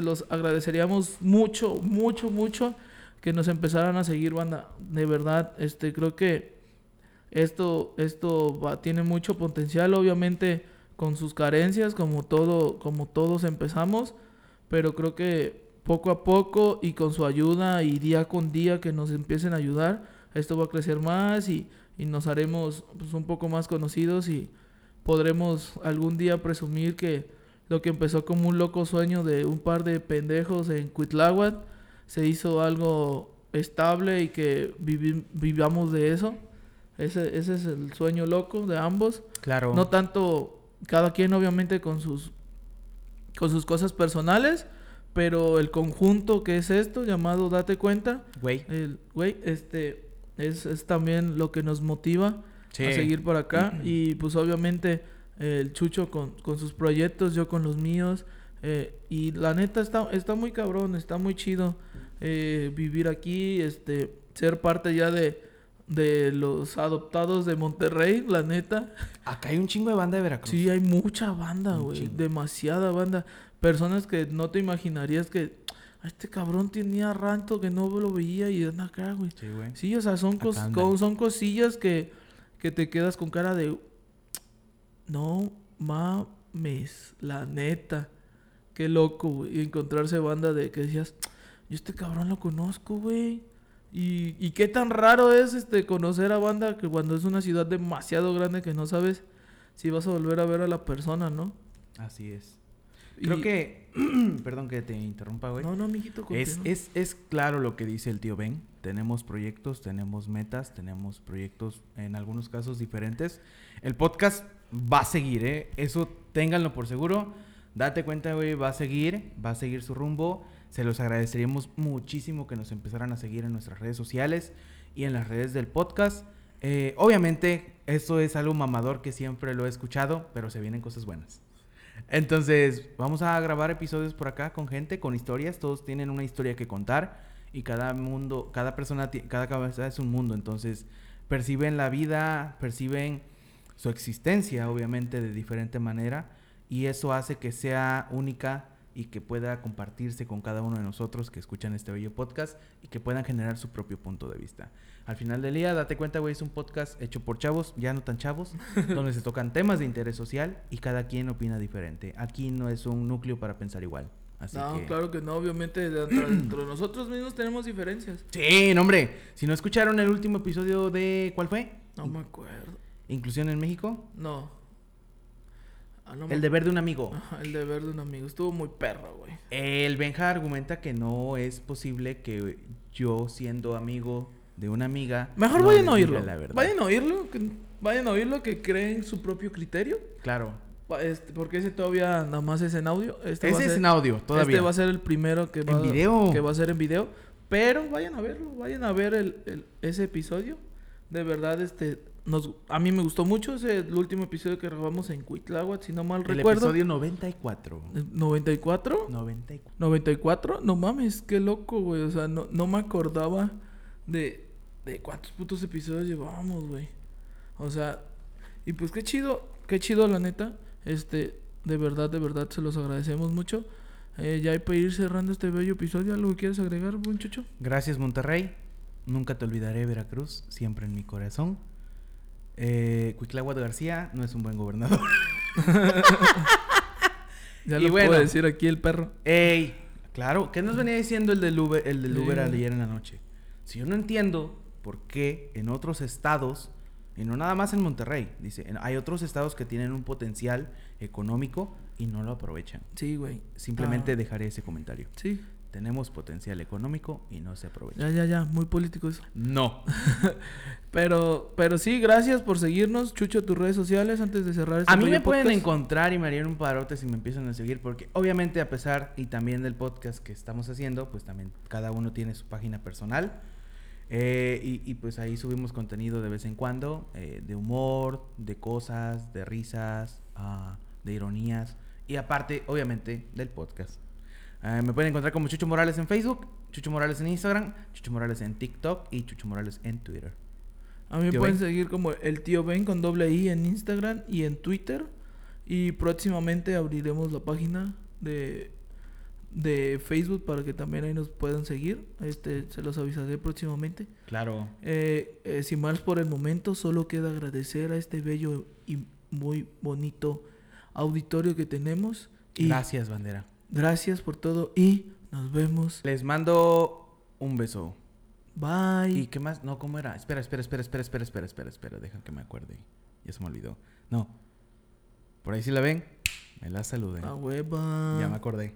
los agradeceríamos mucho, mucho, mucho que nos empezaran a seguir, banda. De verdad, este, creo que esto, esto va, tiene mucho potencial, obviamente con sus carencias, como todo, como todos empezamos, pero creo que poco a poco y con su ayuda y día con día que nos empiecen a ayudar, esto va a crecer más y, y nos haremos pues, un poco más conocidos y podremos algún día presumir que lo que empezó como un loco sueño de un par de pendejos en Cuitláhuac se hizo algo estable y que vivamos de eso. Ese, ese es el sueño loco de ambos. Claro. No tanto cada quien obviamente con sus con sus cosas personales, pero el conjunto que es esto llamado date cuenta, güey, el güey este es, es también lo que nos motiva a seguir por acá y pues obviamente el Chucho con, con, sus proyectos, yo con los míos eh, y la neta está está muy cabrón, está muy chido eh, vivir aquí, este ser parte ya de de los adoptados de Monterrey, la neta. Acá hay un chingo de banda de Veracruz. Sí, hay mucha banda, güey. Demasiada banda. Personas que no te imaginarías que este cabrón tenía ranto que no lo veía y anda acá, güey. Sí, güey. Sí, o sea, son, son cosillas que, que te quedas con cara de... No mames, la neta. Qué loco, güey. Y encontrarse banda de que decías, yo este cabrón lo conozco, güey. Y, y qué tan raro es este conocer a banda que cuando es una ciudad demasiado grande que no sabes si vas a volver a ver a la persona, ¿no? Así es. Creo que, perdón que te interrumpa, güey. No, no, mijito. Es, es, es claro lo que dice el tío Ben. Tenemos proyectos, tenemos metas, tenemos proyectos en algunos casos diferentes. El podcast va a seguir, ¿eh? Eso ténganlo por seguro. Date cuenta, güey, va a seguir, va a seguir su rumbo. Se los agradeceríamos muchísimo que nos empezaran a seguir en nuestras redes sociales y en las redes del podcast. Eh, obviamente, esto es algo mamador que siempre lo he escuchado, pero se vienen cosas buenas. Entonces, vamos a grabar episodios por acá con gente, con historias. Todos tienen una historia que contar y cada mundo, cada persona, cada cabeza es un mundo. Entonces, perciben la vida, perciben su existencia, obviamente, de diferente manera. Y eso hace que sea única y que pueda compartirse con cada uno de nosotros que escuchan este bello podcast y que puedan generar su propio punto de vista. Al final del día, date cuenta, güey, es un podcast hecho por chavos, ya no tan chavos, donde se tocan temas de interés social y cada quien opina diferente. Aquí no es un núcleo para pensar igual. Así no, claro que no, obviamente dentro, de nosotros mismos tenemos diferencias. Sí, no, hombre, si no escucharon el último episodio de ¿cuál fue? No me acuerdo. ¿Inclusión en México? No. Ah, el deber de un amigo. el deber de un amigo. Estuvo muy perro, güey. El Benja argumenta que no es posible que yo, siendo amigo de una amiga. Mejor vayan a oírlo. Vayan a oírlo. Que, vayan a oírlo que creen su propio criterio. Claro. Este, porque ese todavía nada más es en audio. Este ese es en audio, todavía. Este va a ser el primero que va, ¿En video? que va a ser en video. Pero vayan a verlo, vayan a ver el, ese episodio. De verdad, este, a mí me gustó mucho ese el último episodio que grabamos en Cuitláhuac, si no mal recuerdo. El episodio 94. ¿94? 94. 94, no mames, qué loco, güey. O sea, no, no me acordaba de, de cuántos putos episodios llevábamos, güey. O sea, y pues qué chido, qué chido la neta. Este, de verdad, de verdad se los agradecemos mucho. Eh, ya hay para ir cerrando este bello episodio. ¿Algo que quieres agregar, buen chucho? Gracias, Monterrey. Nunca te olvidaré, Veracruz, siempre en mi corazón. Eh, de García no es un buen gobernador. ya lo puedo decir aquí el perro. Ey, claro, ¿qué nos venía diciendo el del Uber, el del Uber ayer en la noche? Si yo no entiendo por qué en otros estados, y no nada más en Monterrey, dice, hay otros estados que tienen un potencial económico y no lo aprovechan. Sí, güey. Simplemente ah. dejaré ese comentario. Sí. Tenemos potencial económico y no se aprovecha. Ya, ya, ya, muy político eso. No. pero, pero sí, gracias por seguirnos. Chucho, tus redes sociales antes de cerrar este A mí me pueden encontrar y me harían un parote si me empiezan a seguir, porque obviamente a pesar y también del podcast que estamos haciendo, pues también cada uno tiene su página personal. Eh, y, pues ahí subimos contenido de vez en cuando, eh, de humor, de cosas, de risas, uh, de ironías. Y aparte, obviamente, del podcast. Eh, me pueden encontrar como Chucho Morales en Facebook, Chucho Morales en Instagram, Chucho Morales en TikTok y Chucho Morales en Twitter. A mí me pueden seguir como el tío Ben con doble I en Instagram y en Twitter. Y próximamente abriremos la página de de Facebook para que también ahí nos puedan seguir. Este, se los avisaré próximamente. Claro. Eh, eh, sin más por el momento, solo queda agradecer a este bello y muy bonito auditorio que tenemos. Y Gracias, bandera. Gracias por todo y nos vemos. Les mando un beso. Bye. ¿Y qué más? No, ¿cómo era? Espera, espera, espera, espera, espera, espera, espera, espera. Deja que me acuerde. Ya se me olvidó. No. Por ahí sí la ven. Me la saluden. A hueva. Ya me acordé.